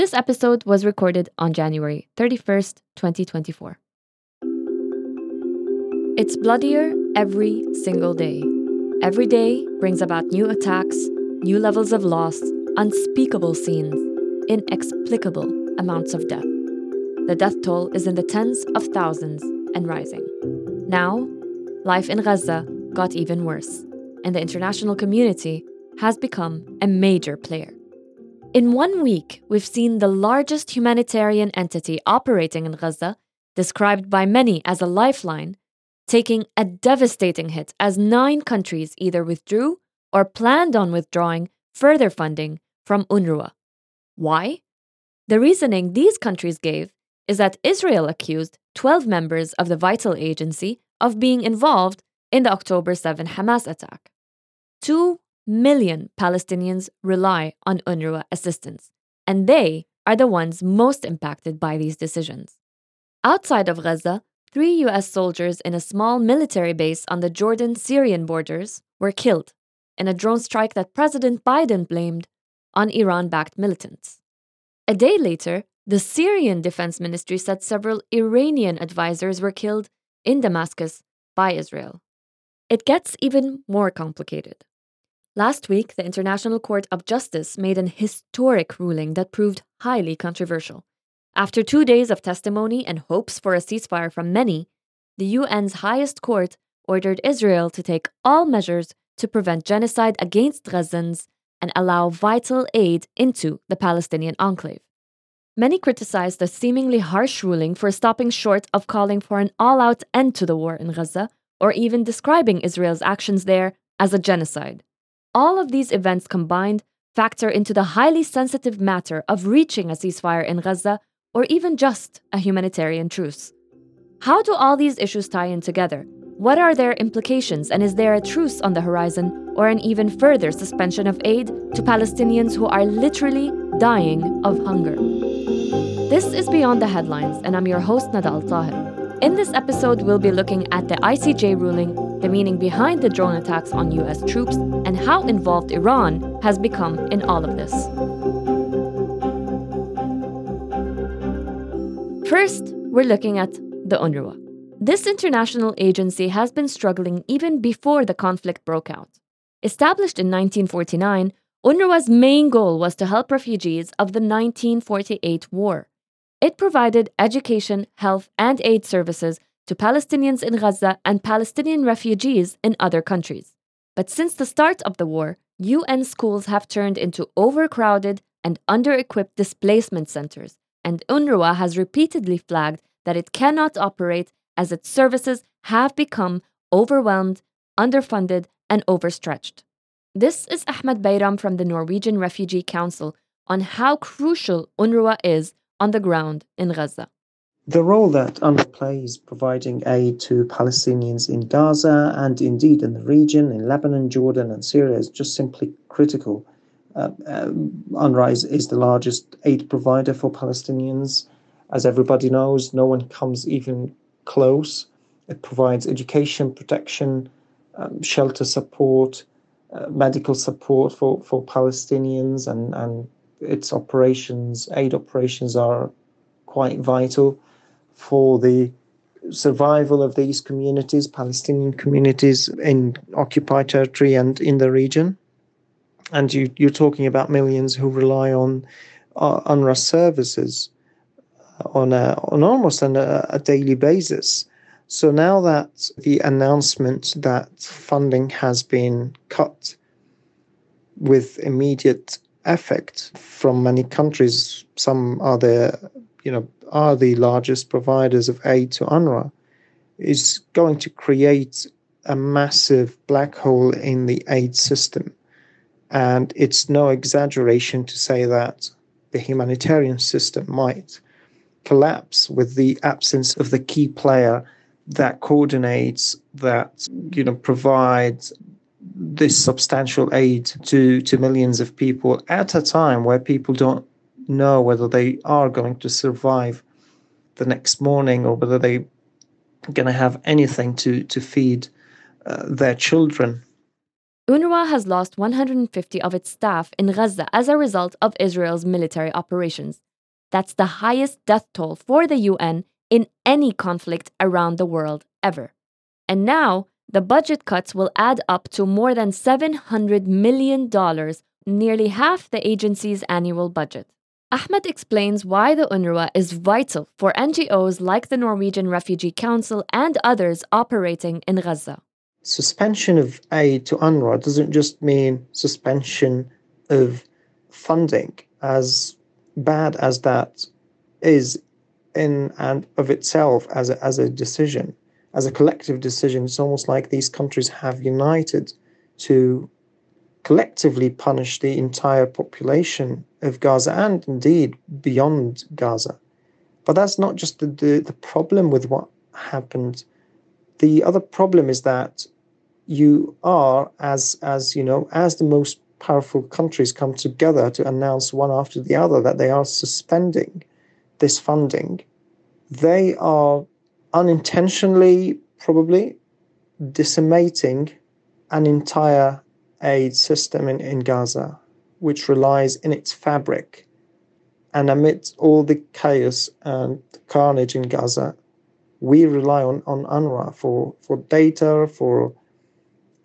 This episode was recorded on January 31st, 2024. It's bloodier every single day. Every day brings about new attacks, new levels of loss, unspeakable scenes, inexplicable amounts of death. The death toll is in the tens of thousands and rising. Now, life in Gaza got even worse, and the international community has become a major player. In one week, we've seen the largest humanitarian entity operating in Gaza, described by many as a lifeline, taking a devastating hit as nine countries either withdrew or planned on withdrawing further funding from UNRWA. Why? The reasoning these countries gave is that Israel accused 12 members of the vital agency of being involved in the October 7 Hamas attack. Two million Palestinians rely on UNRWA assistance, and they are the ones most impacted by these decisions. Outside of Gaza, three US soldiers in a small military base on the Jordan Syrian borders were killed in a drone strike that President Biden blamed on Iran backed militants. A day later, the Syrian Defense Ministry said several Iranian advisors were killed in Damascus by Israel. It gets even more complicated. Last week, the International Court of Justice made an historic ruling that proved highly controversial. After two days of testimony and hopes for a ceasefire from many, the UN's highest court ordered Israel to take all measures to prevent genocide against Gazans and allow vital aid into the Palestinian enclave. Many criticized the seemingly harsh ruling for stopping short of calling for an all out end to the war in Gaza or even describing Israel's actions there as a genocide. All of these events combined factor into the highly sensitive matter of reaching a ceasefire in Gaza or even just a humanitarian truce. How do all these issues tie in together? What are their implications, and is there a truce on the horizon or an even further suspension of aid to Palestinians who are literally dying of hunger? This is Beyond the Headlines, and I'm your host, Nadal Al Tahir. In this episode, we'll be looking at the ICJ ruling, the meaning behind the drone attacks on US troops, and how involved Iran has become in all of this. First, we're looking at the UNRWA. This international agency has been struggling even before the conflict broke out. Established in 1949, UNRWA's main goal was to help refugees of the 1948 war. It provided education, health, and aid services to Palestinians in Gaza and Palestinian refugees in other countries. But since the start of the war, UN schools have turned into overcrowded and under equipped displacement centers, and UNRWA has repeatedly flagged that it cannot operate as its services have become overwhelmed, underfunded, and overstretched. This is Ahmed Bayram from the Norwegian Refugee Council on how crucial UNRWA is on the ground in Gaza. The role that UNRWA plays providing aid to Palestinians in Gaza and indeed in the region, in Lebanon, Jordan, and Syria, is just simply critical. Uh, uh, UNRWA is, is the largest aid provider for Palestinians. As everybody knows, no one comes even close. It provides education, protection, um, shelter support, uh, medical support for, for Palestinians, and, and its operations, aid operations, are quite vital for the survival of these communities, Palestinian communities in occupied territory and in the region. And you, you're talking about millions who rely on uh, UNRWA services on a, on almost on a, a daily basis. So now that the announcement that funding has been cut with immediate effect from many countries. Some are the, you know, are the largest providers of aid to UNRWA, is going to create a massive black hole in the aid system. And it's no exaggeration to say that the humanitarian system might collapse with the absence of the key player that coordinates, that you know provides this substantial aid to, to millions of people at a time where people don't know whether they are going to survive the next morning or whether they're going to have anything to, to feed uh, their children. UNRWA has lost 150 of its staff in Gaza as a result of Israel's military operations, That's the highest death toll for the UN in any conflict around the world ever. And now, the budget cuts will add up to more than $700 million, nearly half the agency's annual budget. Ahmed explains why the UNRWA is vital for NGOs like the Norwegian Refugee Council and others operating in Gaza. Suspension of aid to UNRWA doesn't just mean suspension of funding, as bad as that is in and of itself as a, as a decision, as a collective decision. It's almost like these countries have united to collectively punish the entire population of Gaza and indeed beyond Gaza. But that's not just the, the, the, problem with what happened. The other problem is that you are, as as you know, as the most powerful countries come together to announce one after the other that they are suspending this funding, they are unintentionally probably decimating an entire aid system in, in Gaza, which relies in its fabric. And amidst all the chaos and carnage in Gaza, we rely on, on UNRWA for, for data, for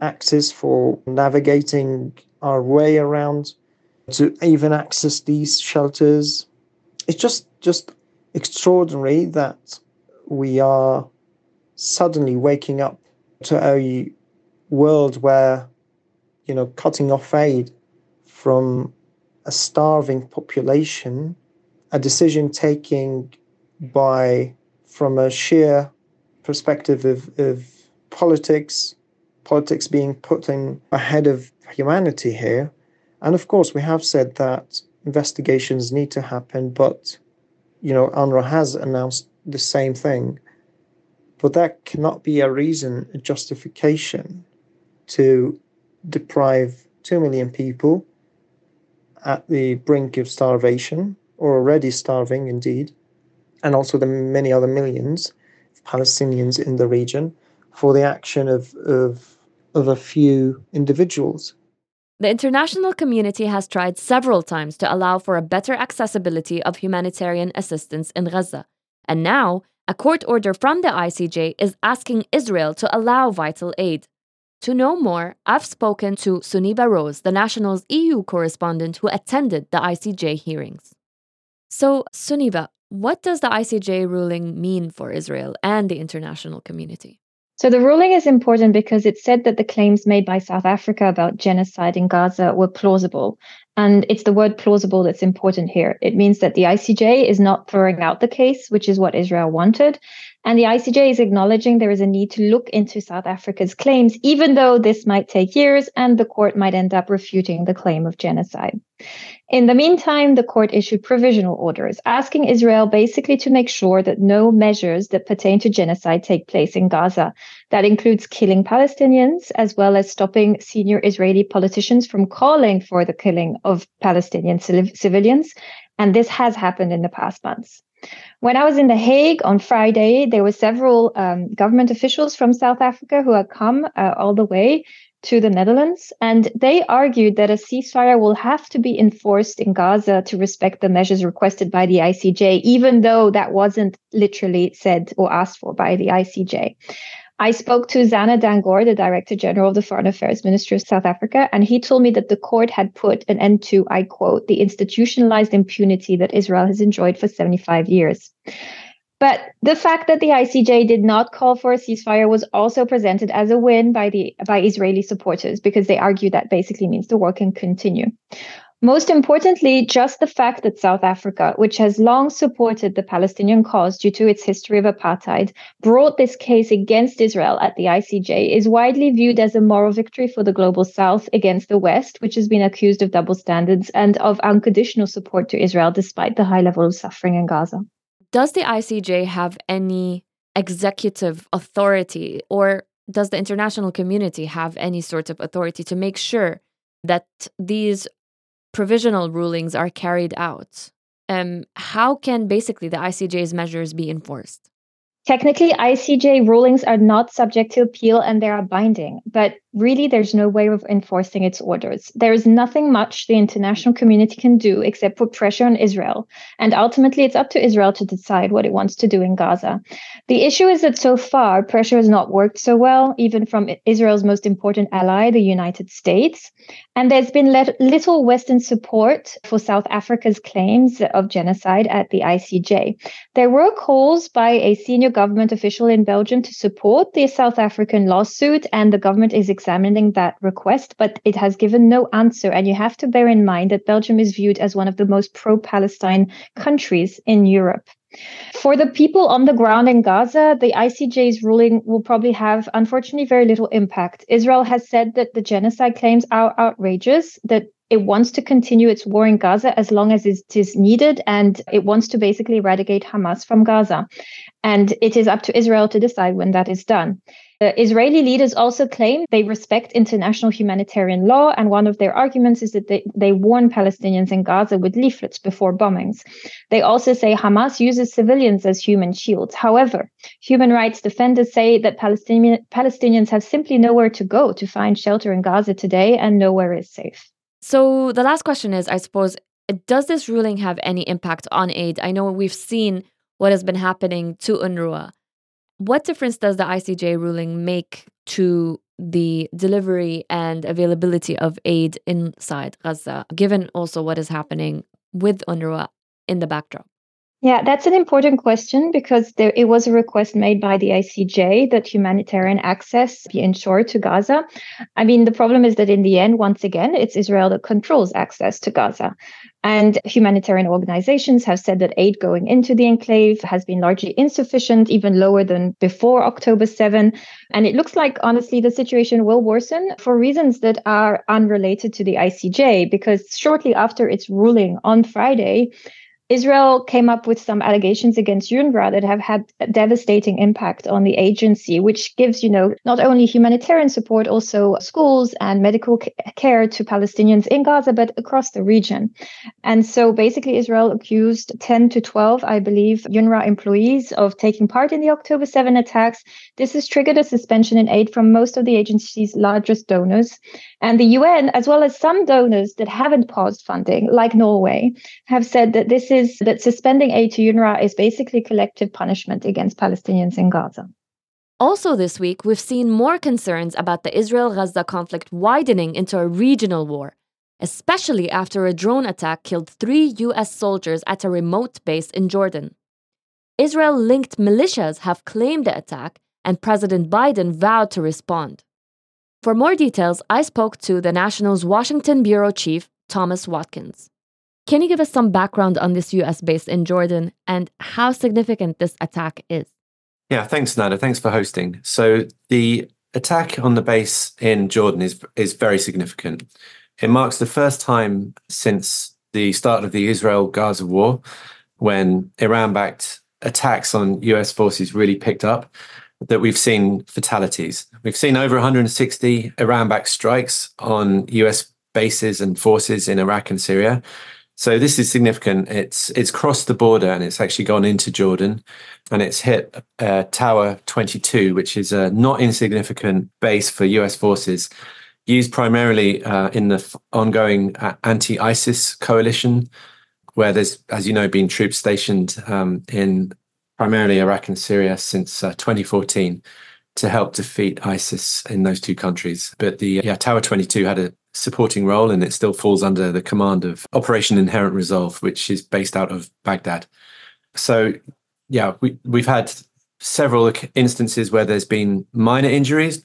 access, for navigating our way around, to even access these shelters. It's just just extraordinary that we are suddenly waking up to a world where you know, cutting off aid from a starving population, a decision taking by from a sheer perspective of, of politics, politics being put in ahead of humanity here. And of course, we have said that investigations need to happen, but you know, UNRWA has announced the same thing. But that cannot be a reason, a justification to deprive 2 million people at the brink of starvation, or already starving indeed, and also the many other millions of Palestinians in the region for the action of, of, of a few individuals. The international community has tried several times to allow for a better accessibility of humanitarian assistance in Gaza. And now, a court order from the ICJ is asking Israel to allow vital aid. To know more, I've spoken to Sunniva Rose, the National's EU correspondent who attended the ICJ hearings. So, Sunniva, what does the ICJ ruling mean for Israel and the international community? So the ruling is important because it said that the claims made by South Africa about genocide in Gaza were plausible. And it's the word plausible that's important here. It means that the ICJ is not throwing out the case, which is what Israel wanted. And the ICJ is acknowledging there is a need to look into South Africa's claims, even though this might take years and the court might end up refuting the claim of genocide. In the meantime, the court issued provisional orders asking Israel basically to make sure that no measures that pertain to genocide take place in Gaza. That includes killing Palestinians, as well as stopping senior Israeli politicians from calling for the killing of Palestinian civilians. And this has happened in the past months. When I was in The Hague on Friday, there were several um, government officials from South Africa who had come uh, all the way to the Netherlands, and they argued that a ceasefire will have to be enforced in Gaza to respect the measures requested by the ICJ, even though that wasn't literally said or asked for by the ICJ. I spoke to Zane Dangor, the Director General of the Foreign Affairs Ministry of South Africa, and he told me that the court had put an end to, I quote, the institutionalized impunity that Israel has enjoyed for 75 years. But the fact that the ICJ did not call for a ceasefire was also presented as a win by the by Israeli supporters because they argue that basically means the war can continue. Most importantly, just the fact that South Africa, which has long supported the Palestinian cause due to its history of apartheid, brought this case against Israel at the ICJ is widely viewed as a moral victory for the global South against the West, which has been accused of double standards and of unconditional support to Israel despite the high level of suffering in Gaza. Does the ICJ have any executive authority or does the international community have any sort of authority to make sure that these provisional rulings are carried out? Um, how can basically the ICJ's measures be enforced? Technically, ICJ rulings are not subject to appeal and they are binding, but really there's no way of enforcing its orders. There is nothing much the international community can do except put pressure on Israel. And ultimately, it's up to Israel to decide what it wants to do in Gaza. The issue is that so far, pressure has not worked so well, even from Israel's most important ally, the United States. And there's been little Western support for South Africa's claims of genocide at the ICJ. There were calls by a senior government official in Belgium to support the South African lawsuit, and the government is examining that request, but it has given no answer. And you have to bear in mind that Belgium is viewed as one of the most pro Palestine countries in Europe. For the people on the ground in Gaza, the ICJ's ruling will probably have, unfortunately, very little impact. Israel has said that the genocide claims are outrageous, that it wants to continue its war in Gaza as long as it is needed, and it wants to basically eradicate Hamas from Gaza. And it is up to Israel to decide when that is done. The Israeli leaders also claim they respect international humanitarian law, and one of their arguments is that they, they warn Palestinians in Gaza with leaflets before bombings. They also say Hamas uses civilians as human shields. However, human rights defenders say that Palestinian, Palestinians have simply nowhere to go to find shelter in Gaza today, and nowhere is safe. So, the last question is I suppose, does this ruling have any impact on aid? I know we've seen what has been happening to UNRWA what difference does the ICJ ruling make to the delivery and availability of aid inside Gaza, given also what is happening with UNRWA in the backdrop? Yeah, that's an important question because there it was a request made by the ICJ that humanitarian access be ensured to Gaza. I mean, the problem is that in the end, once again, it's Israel that controls access to Gaza. And humanitarian organizations have said that aid going into the enclave has been largely insufficient, even lower than before October 7. And it looks like, honestly, the situation will worsen for reasons that are unrelated to the ICJ, because shortly after its ruling on Friday, Israel came up with some allegations against UNRWA that have had a devastating impact on the agency, which gives, you know, not only humanitarian support, also schools and medical care to Palestinians in Gaza, but across the region. And so basically, Israel accused 10 to 12, I believe, UNRWA employees of taking part in the October 7 attacks. This has triggered a suspension in aid from most of the agency's largest donors. And the UN, as well as some donors that haven't paused funding, like Norway, have said that this is that suspending aid to UNRWA is basically collective punishment against Palestinians in Gaza. Also, this week, we've seen more concerns about the Israel Gaza conflict widening into a regional war, especially after a drone attack killed three U.S. soldiers at a remote base in Jordan. Israel linked militias have claimed the attack, and President Biden vowed to respond. For more details, I spoke to the National's Washington Bureau Chief, Thomas Watkins. Can you give us some background on this US base in Jordan and how significant this attack is? Yeah, thanks, Nada. Thanks for hosting. So, the attack on the base in Jordan is, is very significant. It marks the first time since the start of the Israel Gaza war when Iran backed attacks on US forces really picked up that we've seen fatalities. We've seen over 160 Iran backed strikes on US bases and forces in Iraq and Syria. So this is significant. It's it's crossed the border and it's actually gone into Jordan, and it's hit uh, Tower 22, which is a not insignificant base for U.S. forces, used primarily uh, in the ongoing uh, anti-ISIS coalition, where there's, as you know, been troops stationed um, in primarily Iraq and Syria since uh, 2014 to help defeat ISIS in those two countries. But the yeah, Tower 22 had a supporting role and it still falls under the command of Operation Inherent Resolve, which is based out of Baghdad. So, yeah, we, we've had several instances where there's been minor injuries,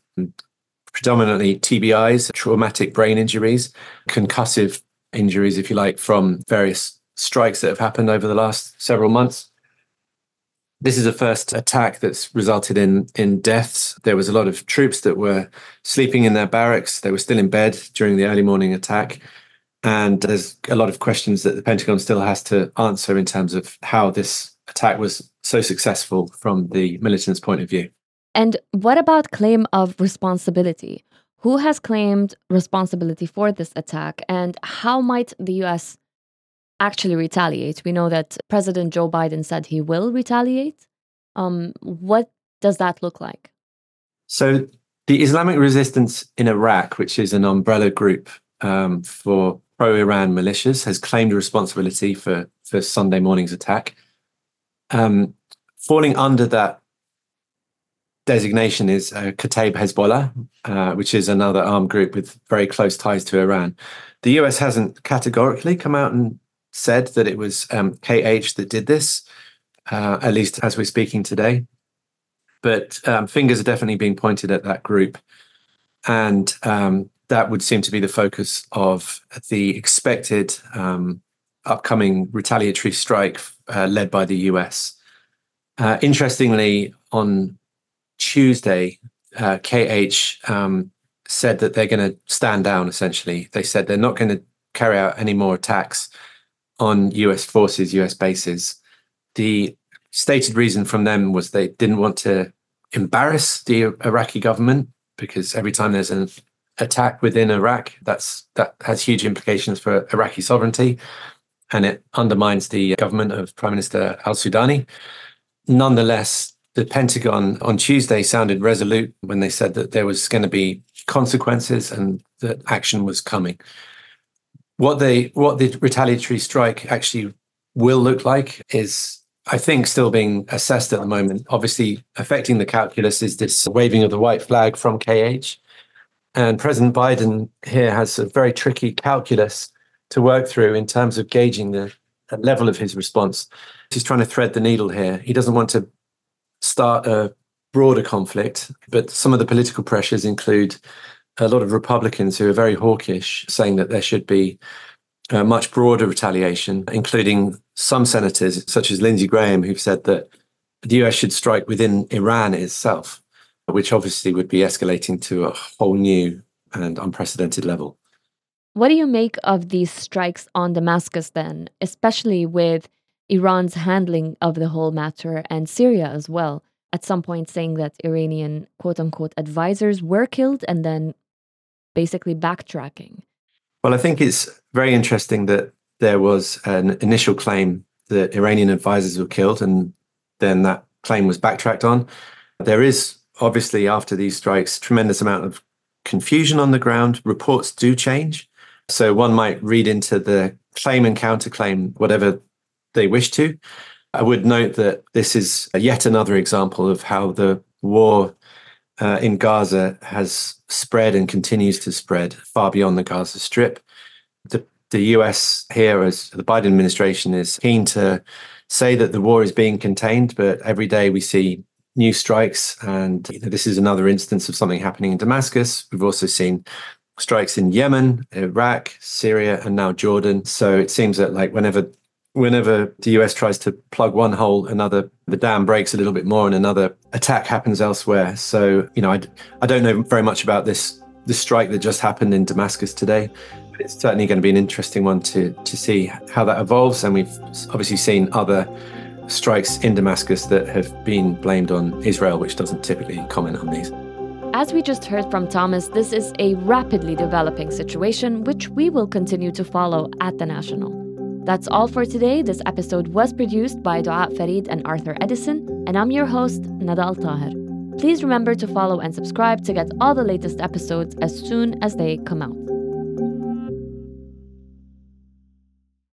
predominantly TBIs, traumatic brain injuries, concussive injuries, if you like, from various strikes that have happened over the last several months. This is the first attack that's resulted in in deaths. There was a lot of troops that were sleeping in their barracks. They were still in bed during the early morning attack. And there's a lot of questions that the Pentagon still has to answer in terms of how this attack was so successful from the militants' point of view. And what about claim of responsibility? Who has claimed responsibility for this attack, and how might the US actually retaliate? We know that President Joe Biden said he will retaliate. Um, what does that look like? So The Islamic Resistance in Iraq, which is an umbrella group um, for pro Iran militias, has claimed responsibility for, for Sunday morning's attack. Um, falling under that designation is uh, Kataib Hezbollah, uh, which is another armed group with very close ties to Iran. The US hasn't categorically come out and said that it was um, KH that did this, uh, at least as we're speaking today. But um, fingers are definitely being pointed at that group. And um, that would seem to be the focus of the expected um, upcoming retaliatory strike uh, led by the US. Uh, interestingly, on Tuesday, uh, KH um, said that they're going to stand down, essentially. They said they're not going to carry out any more attacks on US forces, US bases. The stated reason from them was they didn't want to embarrass the Iraqi government because every time there's an attack within Iraq, that's that has huge implications for Iraqi sovereignty, and it undermines the government of Prime Minister Al Sudani. Nonetheless, the Pentagon on Tuesday sounded resolute when they said that there was going to be consequences and that action was coming. What they what the retaliatory strike actually will look like is I think still being assessed at the moment. Obviously, affecting the calculus is this waving of the white flag from KH. And President Biden here has a very tricky calculus to work through in terms of gauging the, the level of his response. He's trying to thread the needle here. He doesn't want to start a broader conflict, but some of the political pressures include a lot of Republicans who are very hawkish, saying that there should be a much broader retaliation, including some senators, such as Lindsey Graham, who've said that the US should strike within Iran itself, which obviously would be escalating to a whole new and unprecedented level. What do you make of these strikes on Damascus then, especially with Iran's handling of the whole matter and Syria as well? At some point, saying that Iranian quote unquote advisors were killed and then basically backtracking. Well, I think it's very interesting that there was an initial claim that Iranian advisors were killed, and then that claim was backtracked on. There is obviously, after these strikes, tremendous amount of confusion on the ground. Reports do change. So one might read into the claim and counterclaim whatever they wish to. I would note that this is yet another example of how the war uh, in Gaza has spread and continues to spread far beyond the Gaza Strip. The, the US here, as the Biden administration, is keen to say that the war is being contained, but every day we see new strikes. And you know, this is another instance of something happening in Damascus. We've also seen strikes in Yemen, Iraq, Syria, and now Jordan. So it seems that like whenever whenever the US tries to plug one hole, another the dam breaks a little bit more, and another attack happens elsewhere. So you know, I, I don't know very much about this this strike that just happened in Damascus today. But it's certainly going to be an interesting one to to see how that evolves. And we've obviously seen other strikes in Damascus that have been blamed on Israel, which doesn't typically comment on these. As we just heard from Thomas, this is a rapidly developing situation which we will continue to follow at the National. That's all for today. This episode was produced by Dua Farid and Arthur Edison, and I'm your host, Nada AlTaher. Please remember to follow and subscribe to get all the latest episodes as soon as they come out.